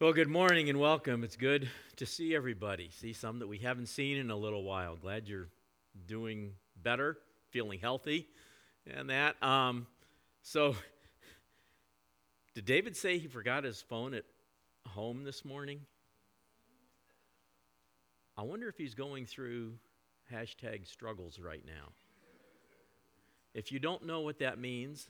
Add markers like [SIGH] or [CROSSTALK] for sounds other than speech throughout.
Well, good morning and welcome. It's good to see everybody. See some that we haven't seen in a little while. Glad you're doing better, feeling healthy, and that. Um, so, did David say he forgot his phone at home this morning? I wonder if he's going through hashtag struggles right now. If you don't know what that means,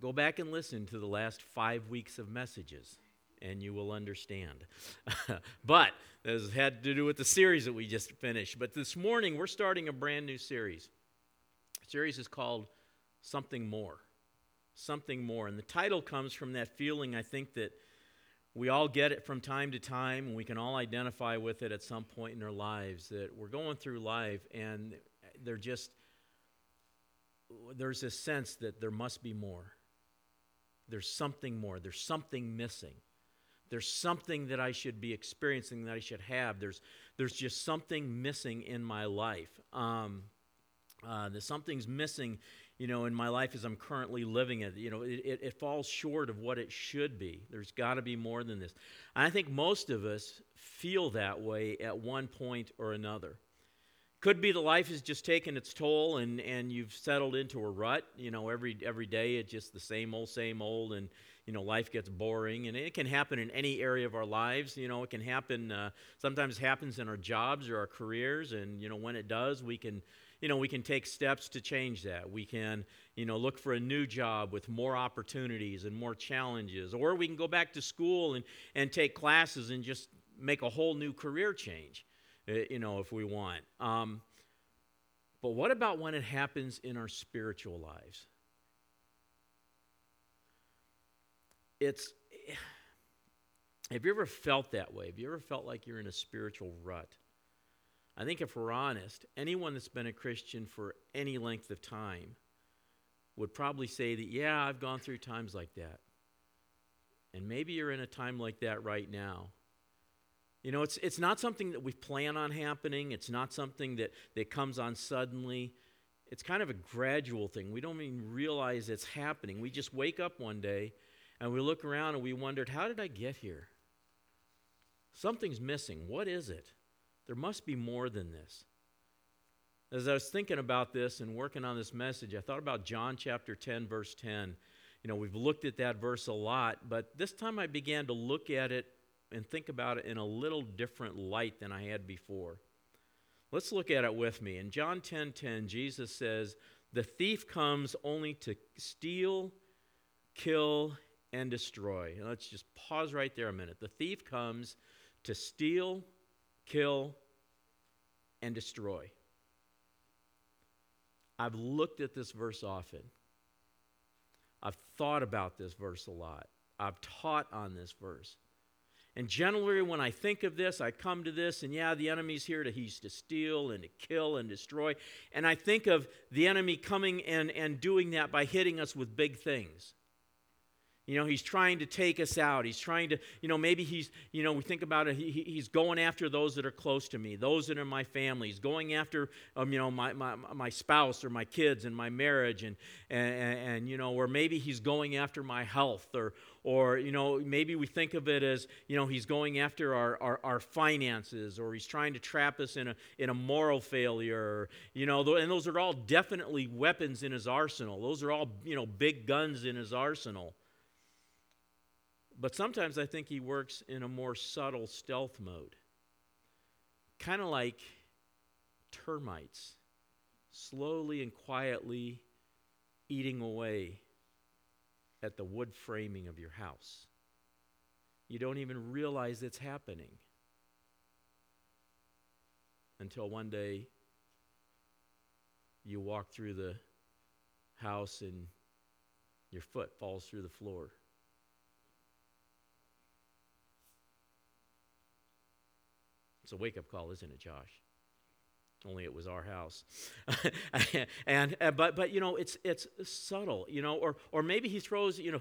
go back and listen to the last five weeks of messages and you will understand. [LAUGHS] but this had to do with the series that we just finished. But this morning, we're starting a brand new series. The series is called Something More. Something More. And the title comes from that feeling, I think, that we all get it from time to time, and we can all identify with it at some point in our lives that we're going through life and they're just, there's this sense that there must be more. There's something more. There's something missing. There's something that I should be experiencing that I should have. There's, there's just something missing in my life. Um, uh, something's missing, you know, in my life as I'm currently living it. You know, it, it, it falls short of what it should be. There's got to be more than this. And I think most of us feel that way at one point or another. Could be the life has just taken its toll and, and you've settled into a rut. You know, every every day it's just the same old, same old, and you know life gets boring and it can happen in any area of our lives you know it can happen uh, sometimes happens in our jobs or our careers and you know when it does we can you know we can take steps to change that. We can you know look for a new job with more opportunities and more challenges or we can go back to school and and take classes and just make a whole new career change uh, you know if we want. Um, but what about when it happens in our spiritual lives it's have you ever felt that way? Have you ever felt like you're in a spiritual rut? I think if we're honest, anyone that's been a Christian for any length of time would probably say that, yeah, I've gone through times like that. And maybe you're in a time like that right now. You know, it's, it's not something that we plan on happening, it's not something that, that comes on suddenly. It's kind of a gradual thing. We don't even realize it's happening. We just wake up one day and we look around and we wondered, how did I get here? Something's missing. What is it? There must be more than this. As I was thinking about this and working on this message, I thought about John chapter 10, verse 10. You know, we've looked at that verse a lot, but this time I began to look at it and think about it in a little different light than I had before. Let's look at it with me. In John 10:10, 10, 10, Jesus says, "The thief comes only to steal, kill, and destroy. And let's just pause right there a minute. The thief comes to steal, kill, and destroy. I've looked at this verse often. I've thought about this verse a lot. I've taught on this verse. And generally, when I think of this, I come to this, and yeah, the enemy's here to he's to steal and to kill and destroy. And I think of the enemy coming and, and doing that by hitting us with big things. You know, he's trying to take us out. He's trying to, you know, maybe he's, you know, we think about it, he, he's going after those that are close to me, those that are my family. He's going after, um, you know, my, my, my spouse or my kids and my marriage, and, and, and, you know, or maybe he's going after my health, or, or, you know, maybe we think of it as, you know, he's going after our, our, our finances, or he's trying to trap us in a, in a moral failure, or, you know, and those are all definitely weapons in his arsenal. Those are all, you know, big guns in his arsenal. But sometimes I think he works in a more subtle stealth mode. Kind of like termites, slowly and quietly eating away at the wood framing of your house. You don't even realize it's happening until one day you walk through the house and your foot falls through the floor. It's a wake up call, isn't it, Josh? Only it was our house. [LAUGHS] and uh, but but you know it's it's subtle, you know, or or maybe he throws you know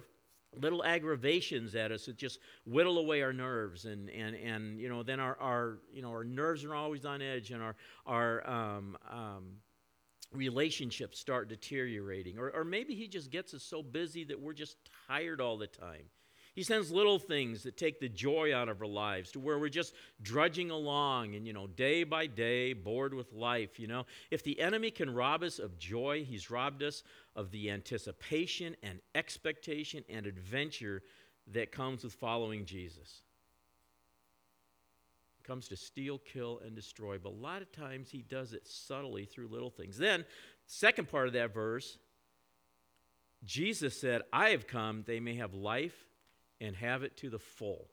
little aggravations at us that just whittle away our nerves and and and you know then our our you know our nerves are always on edge and our our um, um, relationships start deteriorating or or maybe he just gets us so busy that we're just tired all the time He sends little things that take the joy out of our lives to where we're just drudging along and, you know, day by day, bored with life, you know. If the enemy can rob us of joy, he's robbed us of the anticipation and expectation and adventure that comes with following Jesus. Comes to steal, kill, and destroy. But a lot of times he does it subtly through little things. Then, second part of that verse, Jesus said, I have come they may have life and have it to the full.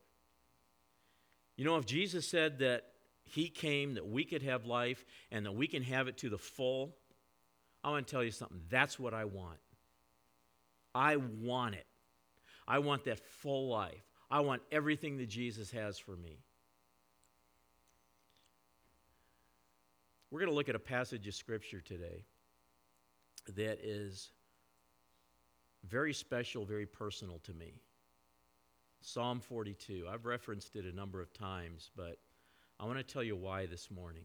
You know, if Jesus said that he came that we could have life and that we can have it to the full, I want to tell you something. That's what I want. I want it. I want that full life. I want everything that Jesus has for me. We're going to look at a passage of Scripture today that is very special, very personal to me. Psalm 42. I've referenced it a number of times, but I want to tell you why this morning.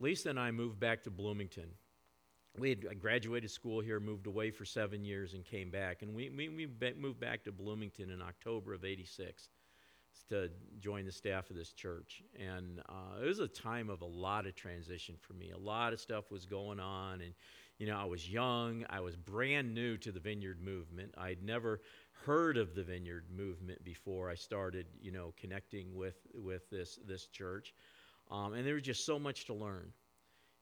Lisa and I moved back to Bloomington. We had graduated school here, moved away for seven years, and came back. And we, we, we moved back to Bloomington in October of 86 to join the staff of this church. And uh, it was a time of a lot of transition for me. A lot of stuff was going on. And, you know, I was young, I was brand new to the vineyard movement. I'd never heard of the vineyard movement before I started, you know, connecting with with this this church, um, and there was just so much to learn.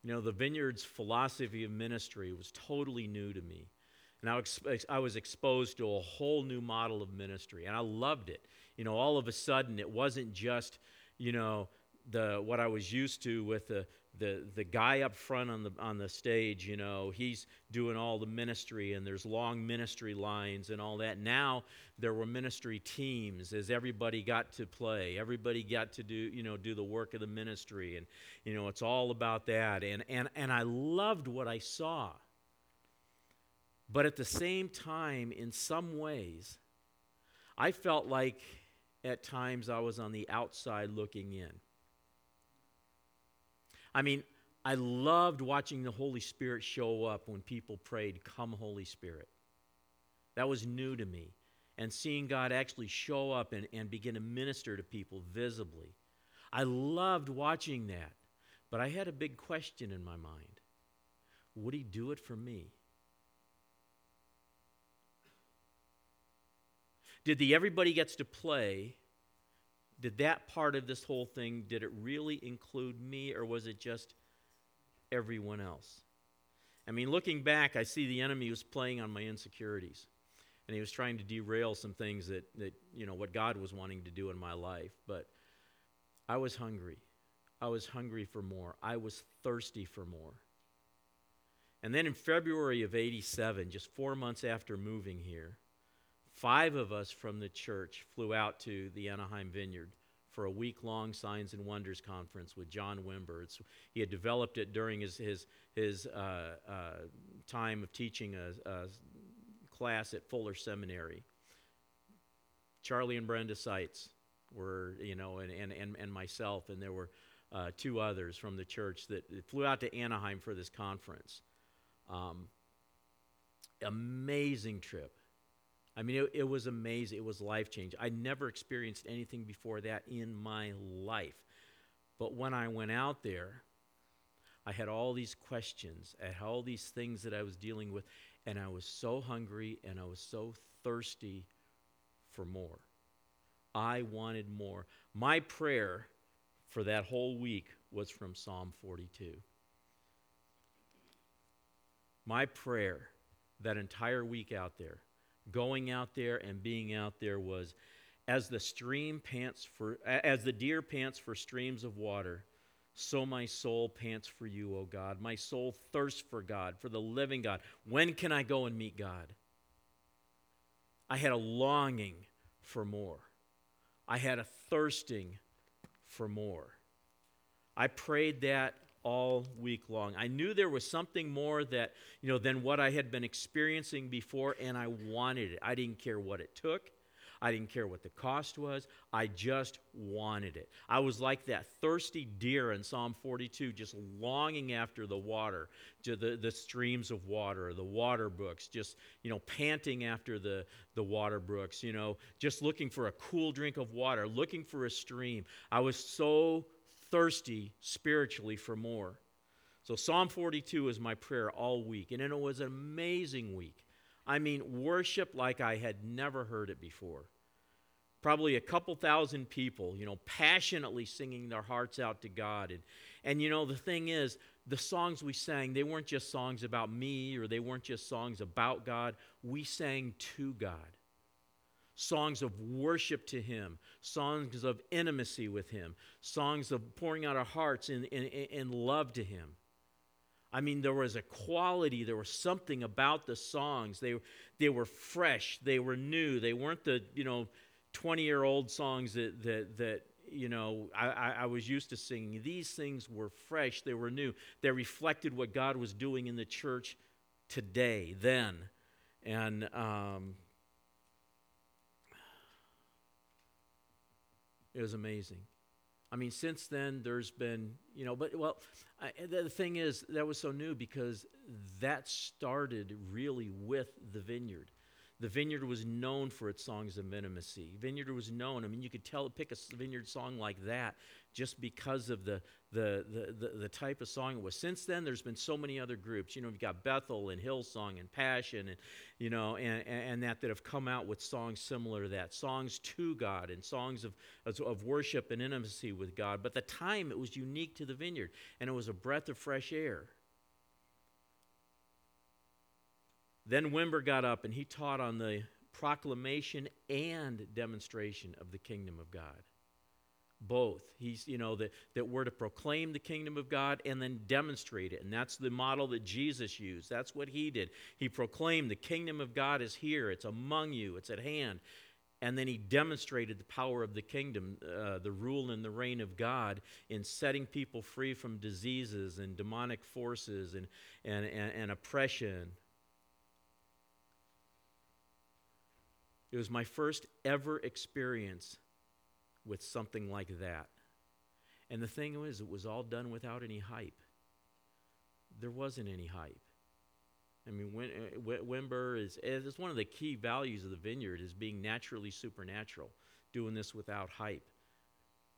You know, the vineyard's philosophy of ministry was totally new to me, and I, I was exposed to a whole new model of ministry, and I loved it. You know, all of a sudden, it wasn't just you know the what I was used to with the the the guy up front on the on the stage, you know, he's doing all the ministry and there's long ministry lines and all that. Now there were ministry teams as everybody got to play. Everybody got to do, you know, do the work of the ministry and you know, it's all about that. And and and I loved what I saw. But at the same time in some ways I felt like at times I was on the outside looking in. I mean, I loved watching the Holy Spirit show up when people prayed, Come, Holy Spirit. That was new to me. And seeing God actually show up and, and begin to minister to people visibly. I loved watching that. But I had a big question in my mind Would He do it for me? Did the everybody gets to play did that part of this whole thing did it really include me or was it just everyone else? I mean looking back i see the enemy was playing on my insecurities and he was trying to derail some things that, that you know what god was wanting to do in my life but i was hungry. I was hungry for more. I was thirsty for more. And then in february of 87 just four months after moving here Five of us from the church flew out to the Anaheim Vineyard for a week long Signs and Wonders conference with John Wimber. It's, he had developed it during his, his, his uh, uh, time of teaching a, a, class at Fuller Seminary. Charlie and Brenda Seitz were, you know, and, and, and, and myself, and there were uh, two others from the church that flew out to Anaheim for this conference. Um, amazing trip I mean, it, it was amazing. It was life changing. I never experienced anything before that in my life. But when I went out there, I had all these questions, I had all these things that I was dealing with, and I was so hungry and I was so thirsty for more. I wanted more. My prayer for that whole week was from Psalm 42. My prayer that entire week out there going out there and being out there was as the stream pants for as the deer pants for streams of water so my soul pants for you o god. My soul thirsts for god for the living god. When can i go and meet god? I had a longing for more. I had a thirsting for more. I prayed that all week long. I knew there was something more that, you know, than what I had been experiencing before and I wanted it. I didn't care what it took. I didn't care what the cost was. I just wanted it. I was like that thirsty deer in Psalm 42, just longing after the water, to the, the streams of water, the water brooks, just, you know, panting after the, the water brooks, you know, just looking for a cool drink of water, looking for a stream. I was so thirsty spiritually for more. So, Psalm 42 is my prayer all week, and it was an amazing week. I mean, worship like I had never heard it before. Probably a couple thousand people, you know, passionately singing their hearts out to God. And, and you know, the thing is, the songs we sang, they weren't just songs about me or they weren't just songs about God. We sang to God. Songs of worship to Him, songs of intimacy with Him, songs of pouring out our hearts in, in, in love to Him. I mean, there was a quality, there was something about the songs. They, they were fresh, they were new. They weren't the, you know, 20 year old songs that, that, that you know, I, I was used to singing. These things were fresh, they were new. They reflected what God was doing in the church today, then. And um, it was amazing. I mean, since then, there's been, you know, but, well, I, the thing is, that was so new because that started really with the vineyard. The vineyard was known for its songs of intimacy. Vineyard was known. I mean, you could tell, pick a vineyard song like that just because of the, the, the, the, type of song it was. Since then, there's been so many other groups. You know, you've got Bethel and Hillsong and Passion and, you know, and, and that that have come out with songs similar to that, songs to God and songs of, of worship and intimacy with God. But the time, it was unique to the vineyard, and it was a breath of fresh air. Then Wimber got up and he taught on the proclamation and demonstration of the kingdom of God both. He's, you know, that, that we're to proclaim the kingdom of God and then demonstrate it. And that's the model that Jesus used. That's what he did. He proclaimed the kingdom of God is here, it's among you, it's at hand. And then he demonstrated the power of the kingdom, uh, the rule and the reign of God in setting people free from diseases and demonic forces and, and, and, and oppression. It was my first ever experience with something like that. And the thing was, it was all done without any hype. There wasn't any hype. I mean, uh, Wimber is, is one of the key values of the vineyard is being naturally supernatural, doing this without hype.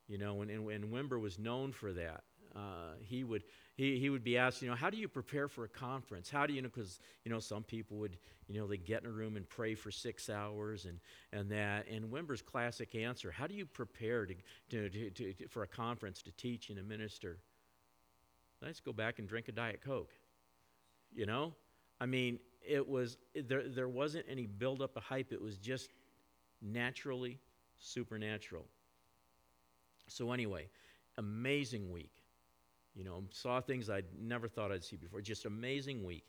You know, and, and Wimber was known for that. Uh, he would he, he would be asked, you know, how do you prepare for a conference? How do you know? Because you know, some people would, you know, they get in a room and pray for six hours and and that. And Wimber's classic answer: How do you prepare to, to, to, to for a conference to teach and to minister? Let's go back and drink a diet coke. You know, I mean, it was there. There wasn't any buildup of hype. It was just naturally supernatural. So anyway, amazing week you know, saw things I'd never thought I'd see before. Just amazing week.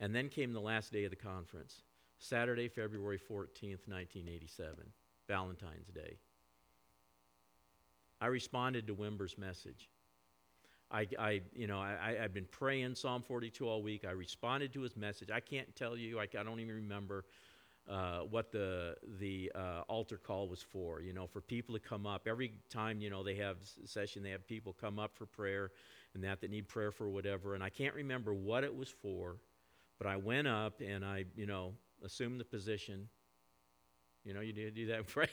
And then came the last day of the conference, Saturday, February 14th, 1987, Valentine's Day. I responded to Wimber's message. I, I you know, I, I've been praying Psalm 42 all week. I responded to his message. I can't tell you, I, I don't even remember uh, what the the uh, altar call was for. You know, for people to come up every time. You know, they have session. They have people come up for prayer and that that need prayer for whatever. And I can't remember what it was for, but I went up and I, you know, assumed the position. You know, you do, do that [LAUGHS] pray.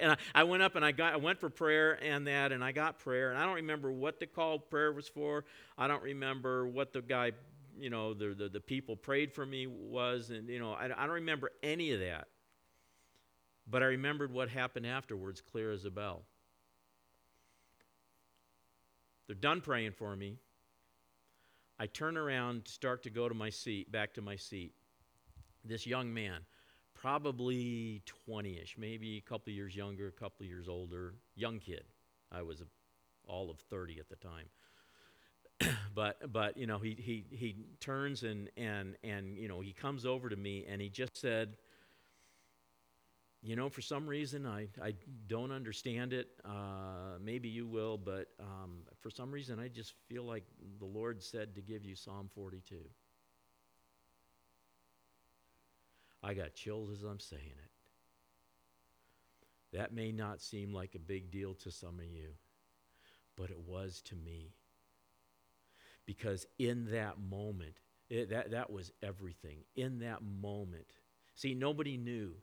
and I, I, went up and I got I went for prayer and that and I got prayer and I don't remember what the call prayer was for. I don't remember what the guy, you know, the the, the people prayed for me was and you know, I, I don't remember any of that. But I remembered what happened afterwards clear as a bell. They're done praying for me. I turn around, start to go to my seat, back to my seat. This young man, probably 20 ish, maybe a couple years younger, a couple years older, young kid. I was all of 30 at the time. [CLEARS THROAT] but but you know he he he turns and and and you know he comes over to me and he just said you know, for some reason, I, I don't understand it. Uh, maybe you will, but um, for some reason, I just feel like the Lord said to give you Psalm 42. I got chills as I'm saying it. That may not seem like a big deal to some of you, but it was to me. Because in that moment, it, that, that was everything. In that moment, see, nobody knew.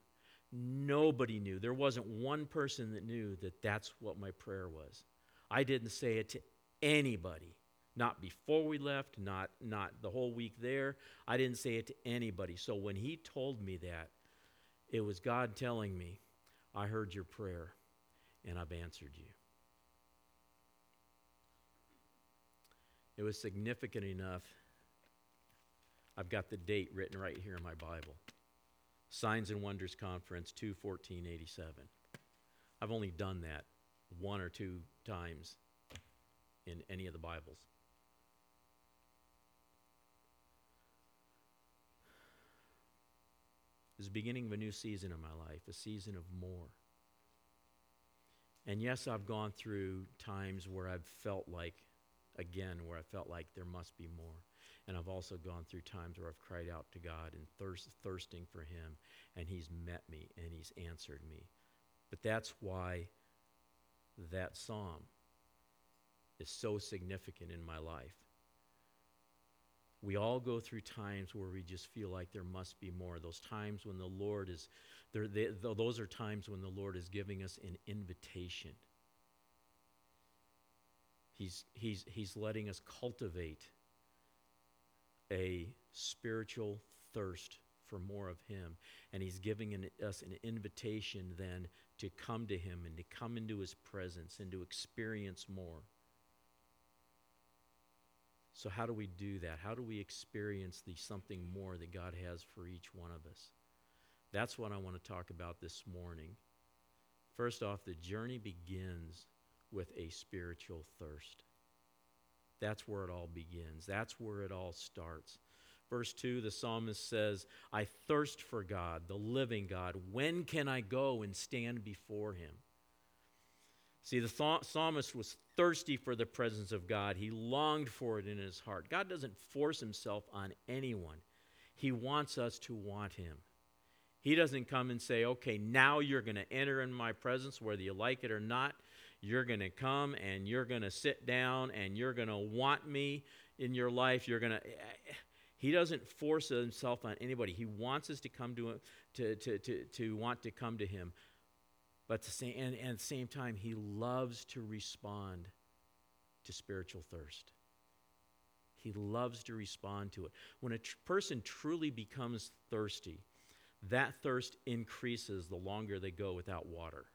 Nobody knew. There wasn't one person that knew that that's what my prayer was. I didn't say it to anybody. Not before we left, not, not the whole week there. I didn't say it to anybody. So when he told me that, it was God telling me, I heard your prayer and I've answered you. It was significant enough. I've got the date written right here in my Bible. Signs and Wonders Conference 21487. I've only done that one or two times in any of the Bibles. is the beginning of a new season in my life, a season of more. And yes, I've gone through times where I've felt like, again, where I felt like there must be more. And I've also gone through times where I've cried out to God and thirst, thirsting for Him, and He's met me and He's answered me. But that's why that psalm is so significant in my life. We all go through times where we just feel like there must be more. Those times when the Lord is, they, those are times when the Lord is giving us an invitation. He's, he's, he's letting us cultivate a spiritual thirst for more of Him. And He's giving an, us an invitation then to come to Him and to come into His presence and to experience more. So, how do we do that? How do we experience the something more that God has for each one of us? That's what I want to talk about this morning. First off, the journey begins with a spiritual thirst. That's where it all begins. That's where it all starts. Verse 2, the psalmist says, I thirst for God, the living God. When can I go and stand before him? See, the psalmist was thirsty for the presence of God. He longed for it in his heart. God doesn't force himself on anyone, He wants us to want Him. He doesn't come and say, okay, now you're going to enter in my presence, whether you like it or not. You're going to come and you're going to sit down and you're going to want me in your life. You're going to. He doesn't force himself on anybody. He wants us to come to him, to, to, to, to want to come to him. But the same, and, and at the same time, he loves to respond to spiritual thirst. He loves to respond to it. When a tr- person truly becomes thirsty, that thirst increases the longer they go without water.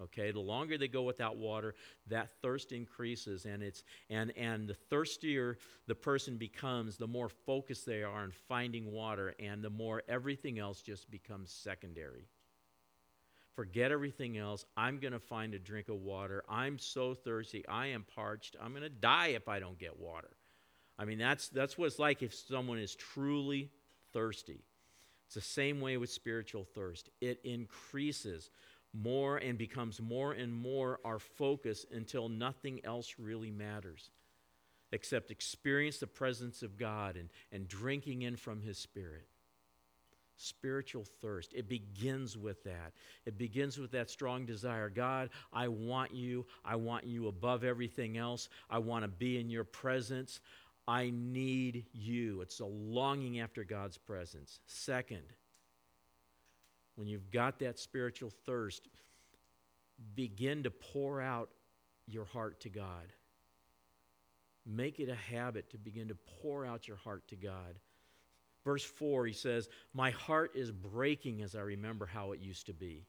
Okay, the longer they go without water, that thirst increases, and it's and and the thirstier the person becomes, the more focused they are on finding water, and the more everything else just becomes secondary. Forget everything else. I'm going to find a drink of water. I'm so thirsty. I am parched. I'm going to die if I don't get water. I mean, that's, that's what it's like if someone is truly thirsty. It's the same way with spiritual thirst, it increases more and becomes more and more our focus until nothing else really matters except experience the presence of God and, and drinking in from His Spirit spiritual thirst. It begins with that. It begins with that strong desire God, I want you. I want you above everything else. I want to be in your presence. I need you. It's a longing after God's presence. Second, when you've got that spiritual thirst, begin to pour out your heart to God. Make it a habit to begin to pour out your heart to God. Verse 4, he says, My heart is breaking as I remember how it used to be.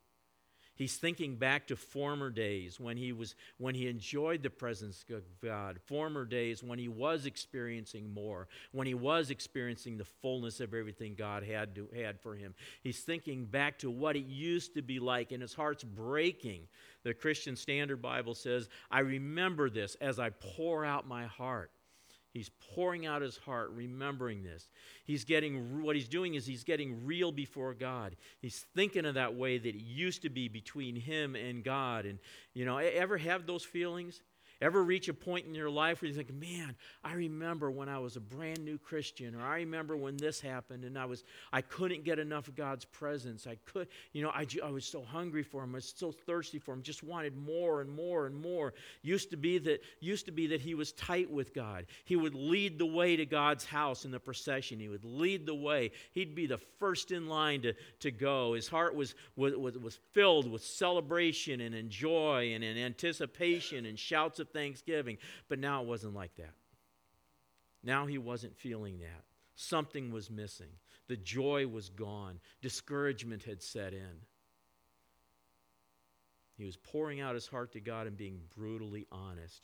He's thinking back to former days when he was when he enjoyed the presence of God, former days when he was experiencing more, when he was experiencing the fullness of everything God had to, had for him. He's thinking back to what it used to be like and his heart's breaking. The Christian Standard Bible says, "I remember this as I pour out my heart." He's pouring out his heart, remembering this. He's getting, what he's doing is he's getting real before God. He's thinking of that way that it used to be between him and God. And, you know, ever have those feelings? Ever reach a point in your life where you think, man, I remember when I was a brand new Christian, or I remember when this happened and I was I couldn't get enough of God's presence. I could, you know, I, I was so hungry for him, I was so thirsty for him, just wanted more and more and more. Used to be that used to be that he was tight with God. He would lead the way to God's house in the procession. He would lead the way. He'd be the first in line to, to go. His heart was, was, was filled with celebration and joy and, and anticipation and shouts of thanksgiving. But now it wasn't like that. Now he wasn't feeling that. Something was missing. The joy was gone. Discouragement had set in. He was pouring out his heart to God and being brutally honest.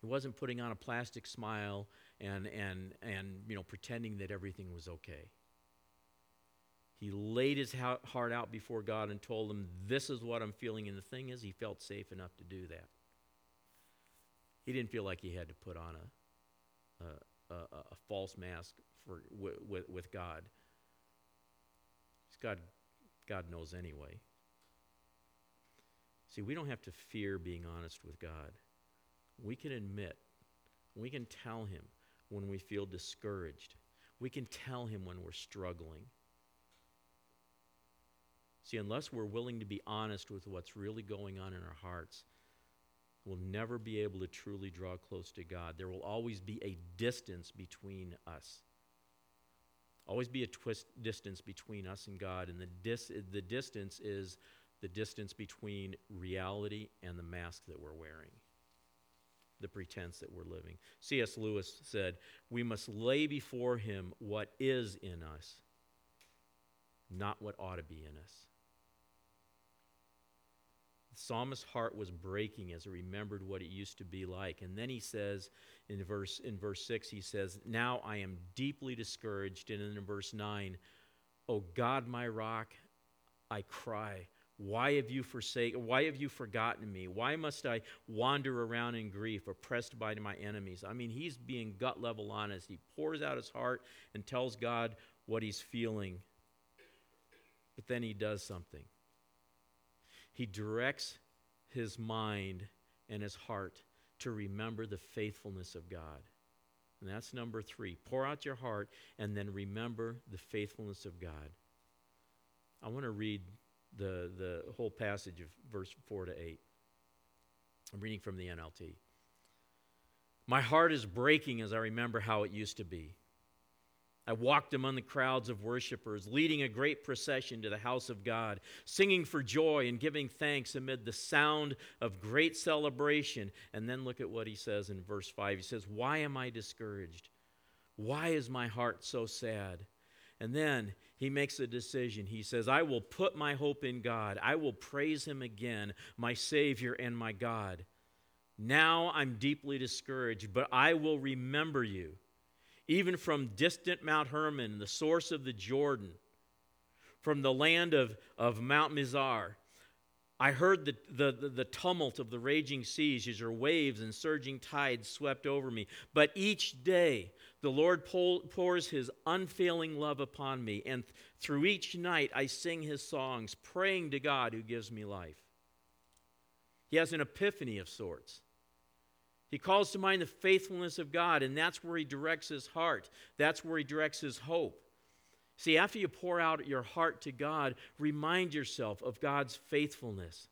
He wasn't putting on a plastic smile and, and, and you know, pretending that everything was okay. He laid his heart out before God and told him, This is what I'm feeling. And the thing is, he felt safe enough to do that. He didn't feel like he had to put on a, a, a, a false mask for, with, with God. God. God knows anyway. See, we don't have to fear being honest with God. We can admit, we can tell Him when we feel discouraged, we can tell Him when we're struggling. See, unless we're willing to be honest with what's really going on in our hearts, we'll never be able to truly draw close to God. There will always be a distance between us. Always be a twist distance between us and God, and the, dis- the distance is the distance between reality and the mask that we're wearing, the pretense that we're living. C.S. Lewis said, We must lay before him what is in us, not what ought to be in us. The psalmist's heart was breaking as he remembered what it used to be like. And then he says in verse, in verse 6, he says, Now I am deeply discouraged. And in verse nine, 9, O God, my rock, I cry. Why have you forsaken? Why have you forgotten me? Why must I wander around in grief, oppressed by my enemies? I mean, he's being gut level honest. He pours out his heart and tells God what he's feeling. But then he does something. He directs his mind and his heart to remember the faithfulness of God. And that's number three. Pour out your heart and then remember the faithfulness of God. I want to read the, the whole passage of verse 4 to 8. I'm reading from the NLT. My heart is breaking as I remember how it used to be. I walked among the crowds of worshipers, leading a great procession to the house of God, singing for joy and giving thanks amid the sound of great celebration. And then look at what he says in verse 5. He says, Why am I discouraged? Why is my heart so sad? And then he makes a decision. He says, I will put my hope in God. I will praise him again, my Savior and my God. Now I'm deeply discouraged, but I will remember you even from distant Mount Hermon, the source of the Jordan, from the land of, of Mount Mizar. I heard the, the, the, the, tumult of the raging seas as your waves and surging tides swept over me. But each day the Lord pours his unfailing love upon me, and th- through each night I sing his songs, praying to God who gives me life. He has an epiphany of sorts. He calls to mind the faithfulness of God, and that's where he directs his heart. That's where he directs his hope. See, after you pour out your heart to God, remind yourself of God's faithfulness.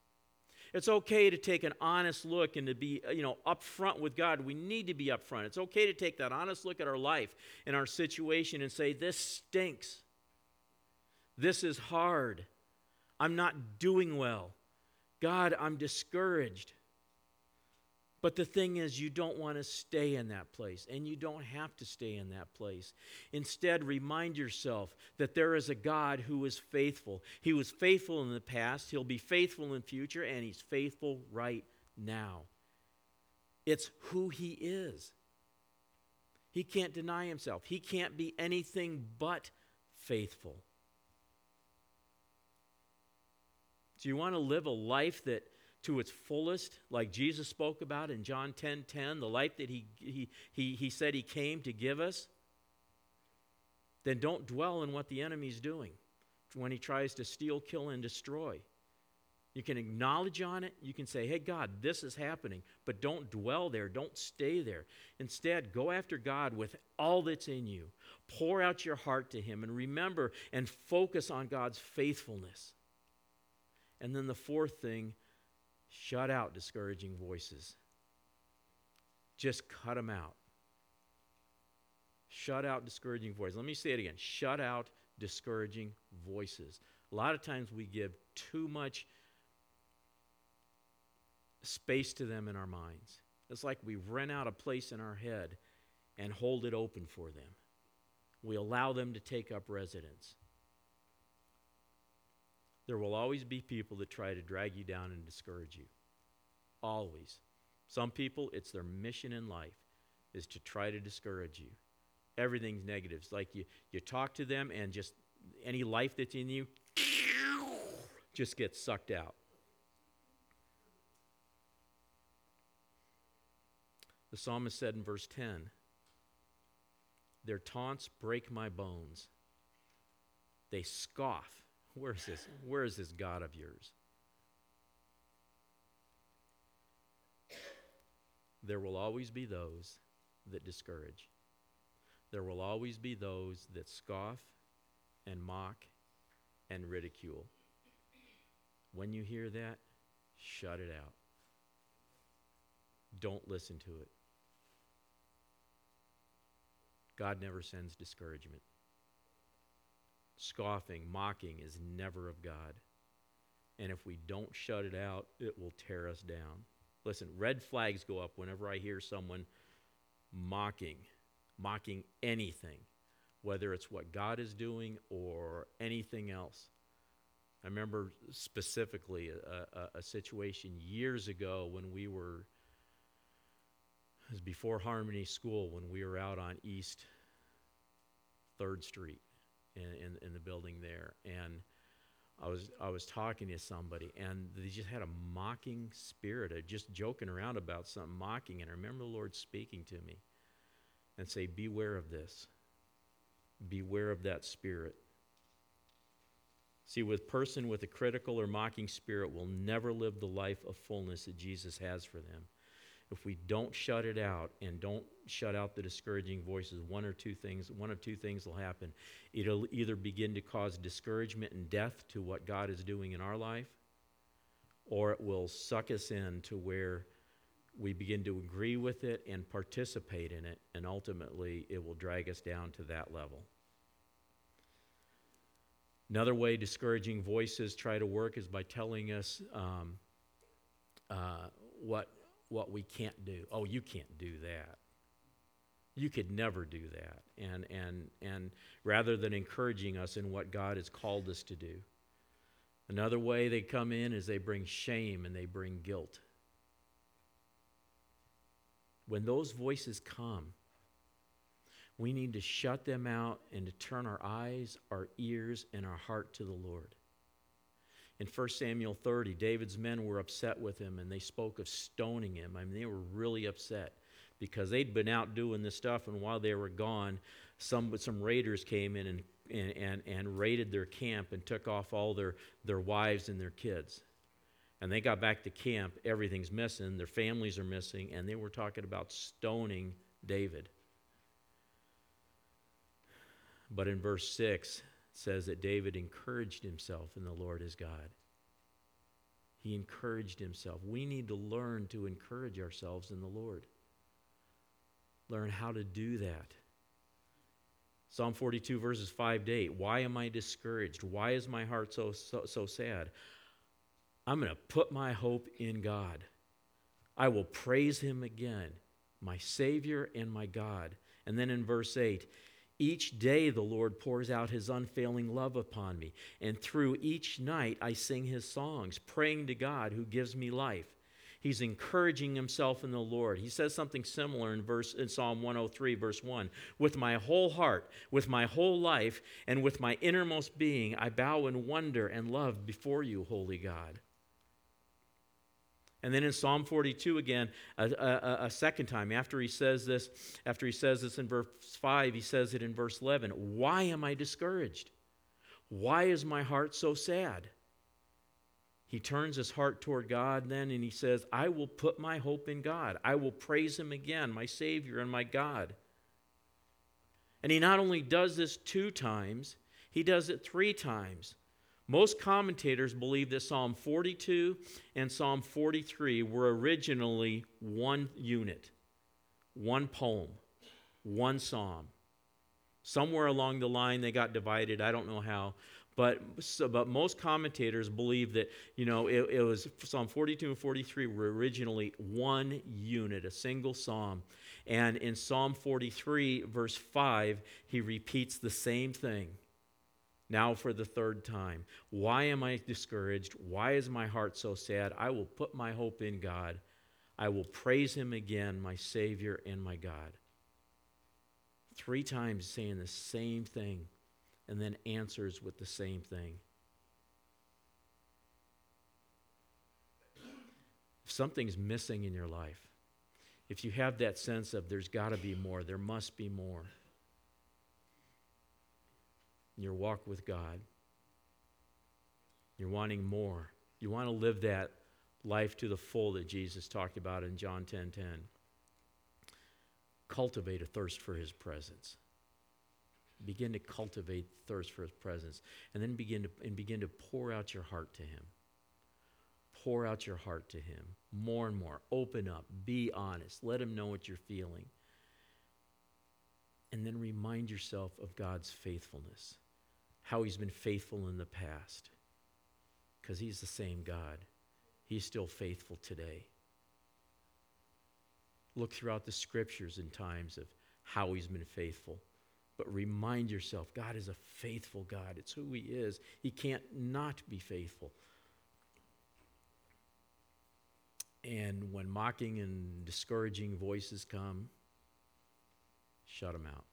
It's okay to take an honest look and to be, you know, upfront with God. We need to be upfront. It's okay to take that honest look at our life and our situation and say, This stinks. This is hard. I'm not doing well. God, I'm discouraged. But the thing is, you don't want to stay in that place, and you don't have to stay in that place. Instead, remind yourself that there is a God who is faithful. He was faithful in the past, He'll be faithful in the future, and He's faithful right now. It's who He is. He can't deny Himself, He can't be anything but faithful. Do you want to live a life that to its fullest, like Jesus spoke about in John 10 10, the life that he, he, he, he said he came to give us, then don't dwell in what the enemy's doing when he tries to steal, kill, and destroy. You can acknowledge on it. You can say, hey, God, this is happening. But don't dwell there. Don't stay there. Instead, go after God with all that's in you. Pour out your heart to Him and remember and focus on God's faithfulness. And then the fourth thing shut out discouraging voices. Just cut them out. Shut out discouraging voices. Let me say it again shut out discouraging voices. A lot of times we give too much space to them in our minds. It's like we rent out a place in our head and hold it open for them. We allow them to take up residence. There will always be people that try to drag you down and discourage you. Always. Some people, it's their mission in life is to try to discourage you. Everything's negative. It's like you, you talk to them and just any life that's in you [SNIFFS] just gets sucked out. The psalmist said in verse 10 Their taunts break my bones. They scoff. Where is this? Where is this God of yours? There will always be those that discourage. There will always be those that scoff and mock and ridicule. When you hear that, shut it out. Don't listen to it. God never sends discouragement. Scoffing, mocking is never of God. And if we don't shut it out, it will tear us down. Listen, red flags go up whenever I hear someone mocking, mocking anything, whether it's what God is doing or anything else. I remember specifically a, a, a situation years ago when we were it was before Harmony School when we were out on East 3rd Street in, in, in, the building there. And I was, I was talking to somebody, and they just had a mocking spirit, of just joking around about something, mocking. And I remember the Lord speaking to me and say, Beware of this. Beware of that spirit. See, with person with a critical or mocking spirit will never live the life of fullness that Jesus has for them if we don't shut it out and don't shut out the discouraging voices, one or two things, one of two things will happen. It'll either begin to cause discouragement and death to what God is doing in our life, or it will suck us in to where we begin to agree with it and participate in it, and ultimately it will drag us down to that level. Another way discouraging voices try to work is by telling us um, uh, what what we can't do. Oh, you can't do that. You could never do that. And, and, and rather than encouraging us in what God has called us to do. Another way they come in is they bring shame and they bring guilt. When those voices come, we need to shut them out and to turn our eyes, our ears, and our heart to the Lord. In 1 Samuel 30, David's men were upset with him and they spoke of stoning him. I mean, they were really upset because they'd been out doing this stuff, and while they were gone, some, some raiders came in and, and, and, and raided their camp and took off all their, their wives and their kids. And they got back to camp, everything's missing, their families are missing, and they were talking about stoning David. But in verse 6, says that David encouraged himself in the Lord his God. He encouraged himself. We need to learn to encourage ourselves in the Lord. Learn how to do that. Psalm 42, verses 5 to 8. Why am I discouraged? Why is my heart so, so, so sad? I'm going to put my hope in God. I will praise him again, my Savior and my God. And then in verse 8, each day the Lord pours out his unfailing love upon me, and through each night I sing his songs, praying to God who gives me life. He's encouraging himself in the Lord. He says something similar in verse in Psalm 103 verse 1. With my whole heart, with my whole life, and with my innermost being, I bow in wonder and love before you, holy God. And then in Psalm 42 again, a, a, a, second time, after he says this, after he says this in verse 5, he says it in verse 11 Why am I discouraged? Why is my heart so sad? he turns his heart toward God then and he says, I will put my hope in God. I will praise him again, my Savior and my God. And he not only does this two times, he does it three times. Most commentators believe that Psalm 42 and Psalm 43 were originally one unit, one poem, one psalm. Somewhere along the line they got divided. I don't know how. But, so, but most commentators believe that, you know, it, it was Psalm 42 and 43 were originally one unit, a single psalm. And in Psalm 43, verse 5, he repeats the same thing now for the third time. Why am I discouraged? Why is my heart so sad? I will put my hope in God. I will praise him again, my Savior and my God. Three times saying the same thing and then answers with the same thing. If something's missing in your life, if you have that sense of there's got to be more, there must be more, in your walk with God, you're wanting more. You want to live that life to the full that Jesus talked about in John 10:10. 10, 10. Cultivate a thirst for his presence. Begin to cultivate thirst for his presence. And then begin to, and begin to pour out your heart to him. Pour out your heart to him more and more. Open up. Be honest. Let him know what you're feeling. And then remind yourself of God's faithfulness, how he's been faithful in the past. Because he's the same God. He's still faithful today. Look throughout the scriptures in times of how he's been faithful. But remind yourself God is a faithful God. It's who He is. He can't not be faithful. And when mocking and discouraging voices come, shut them out.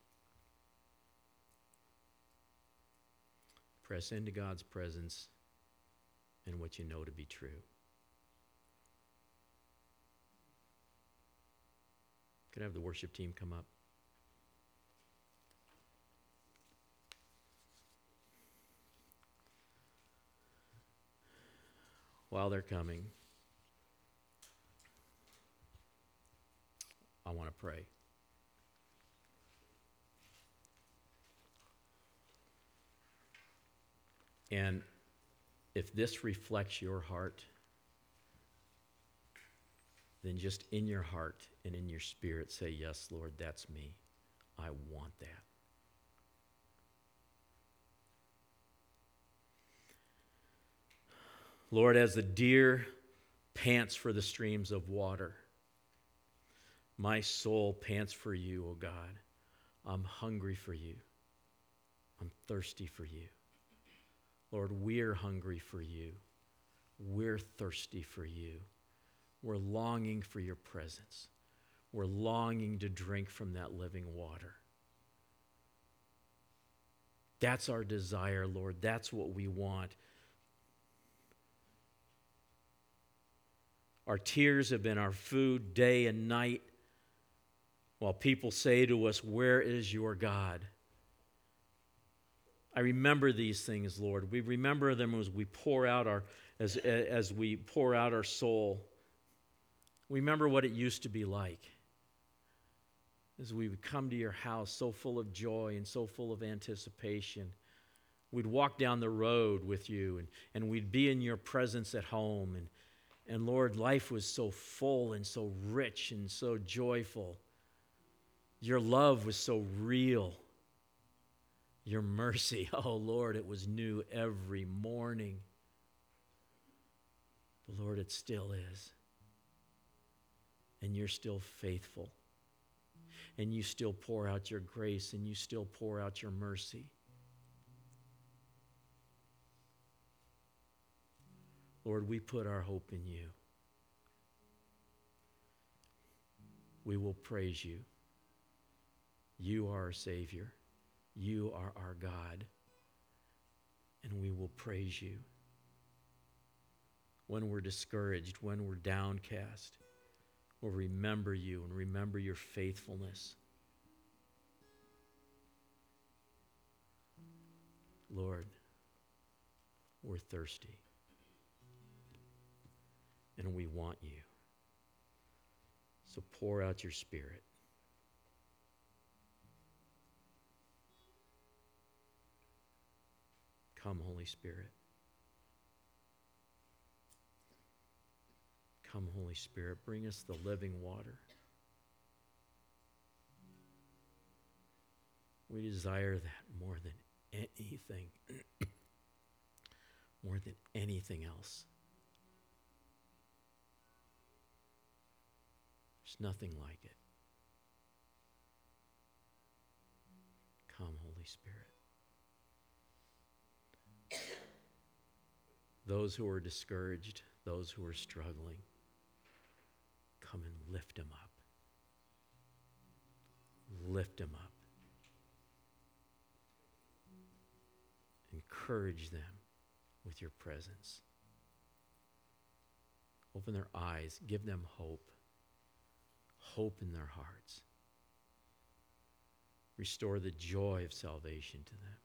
Press into God's presence and what you know to be true. Can I have the worship team come up? while they're coming, I want to pray. And if this reflects your heart, then just in your heart and in your spirit say, Yes, Lord, that's me. I want that. Lord, as the deer pants for the streams of water, my soul pants for you, O oh God. I'm hungry for you. I'm thirsty for you. Lord, we're hungry for you. We're thirsty for you. We're longing for your presence. We're longing to drink from that living water. That's our desire, Lord. That's what we want. Our tears have been our food day and night while people say to us, Where is your God? I remember these things, Lord. We remember them as we pour out our as, as we pour out our soul. We remember what it used to be like. As we would come to your house so full of joy and so full of anticipation. We'd walk down the road with you and, and we'd be in your presence at home and and Lord, life was so full and so rich and so joyful. Your love was so real. Your mercy, [LAUGHS] oh Lord, it was new every morning. But Lord, it still is. And you're still faithful. And you still pour out your grace and you still pour out your mercy. Lord, we put our hope in you. We will praise you. You are our Savior. You are our God. And we will praise you. When we're discouraged, when we're downcast, we'll remember you and remember your faithfulness. Lord, we're thirsty. and we want you. So pour out your Spirit. Come, Holy Spirit. Come, Holy Spirit, bring us the living water. We desire that more than anything, [CLEARS THROAT] more than anything else. There's nothing like it. Come, Holy Spirit. Those who are discouraged, those who are struggling, come and lift them up. Lift them up. Encourage them with your presence. Open their eyes, give them hope. Hope in their hearts. Restore the joy of salvation to them.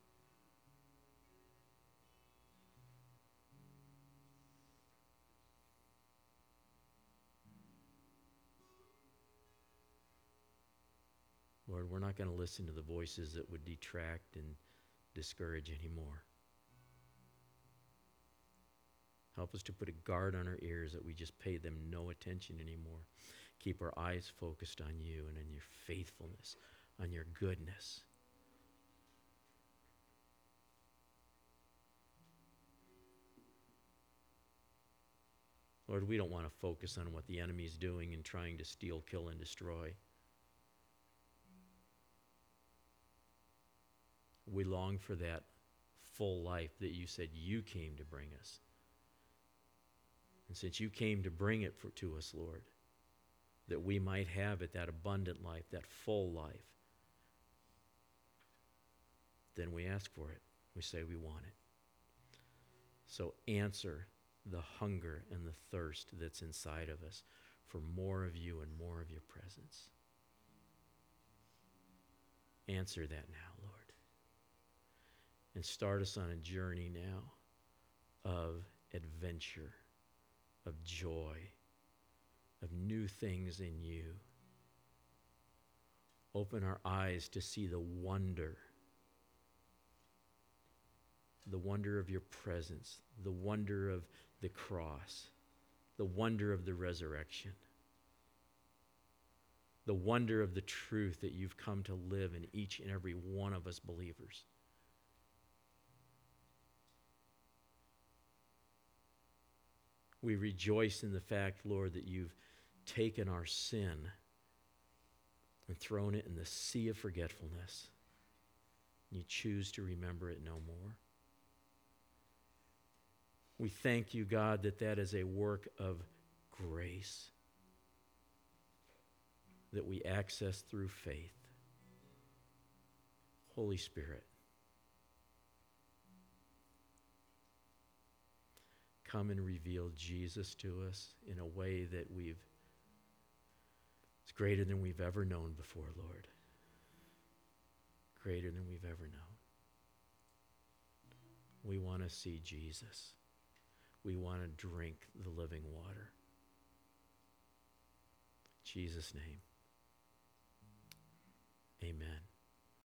Lord, we're not going to listen to the voices that would detract and discourage anymore. Help us to put a guard on our ears that we just pay them no attention anymore. Keep our eyes focused on you and on your faithfulness, on your goodness. Lord, we don't want to focus on what the enemy is doing and trying to steal, kill, and destroy. We long for that full life that you said you came to bring us. And since you came to bring it for, to us, Lord, that we might have it, that abundant life, that full life, then we ask for it. We say we want it. So answer the hunger and the thirst that's inside of us for more of you and more of your presence. Answer that now, and start us on a journey now of adventure, of joy, of new things in you. Open our eyes to see the wonder, the wonder of your presence, the wonder of the cross, the wonder of the resurrection, the wonder of the truth that you've come to live in each and every one of us believers. We rejoice in the fact, Lord, that you've taken our sin and thrown it in the sea of forgetfulness. You choose to remember it no more. We thank you, God, that that is a work of grace that we access through faith. Holy Spirit, come and reveal Jesus to us in a way that we've it's greater than we've ever known before, Lord. Greater than we've ever known. We want to see Jesus. We want to drink the living water. In Jesus' name. Amen.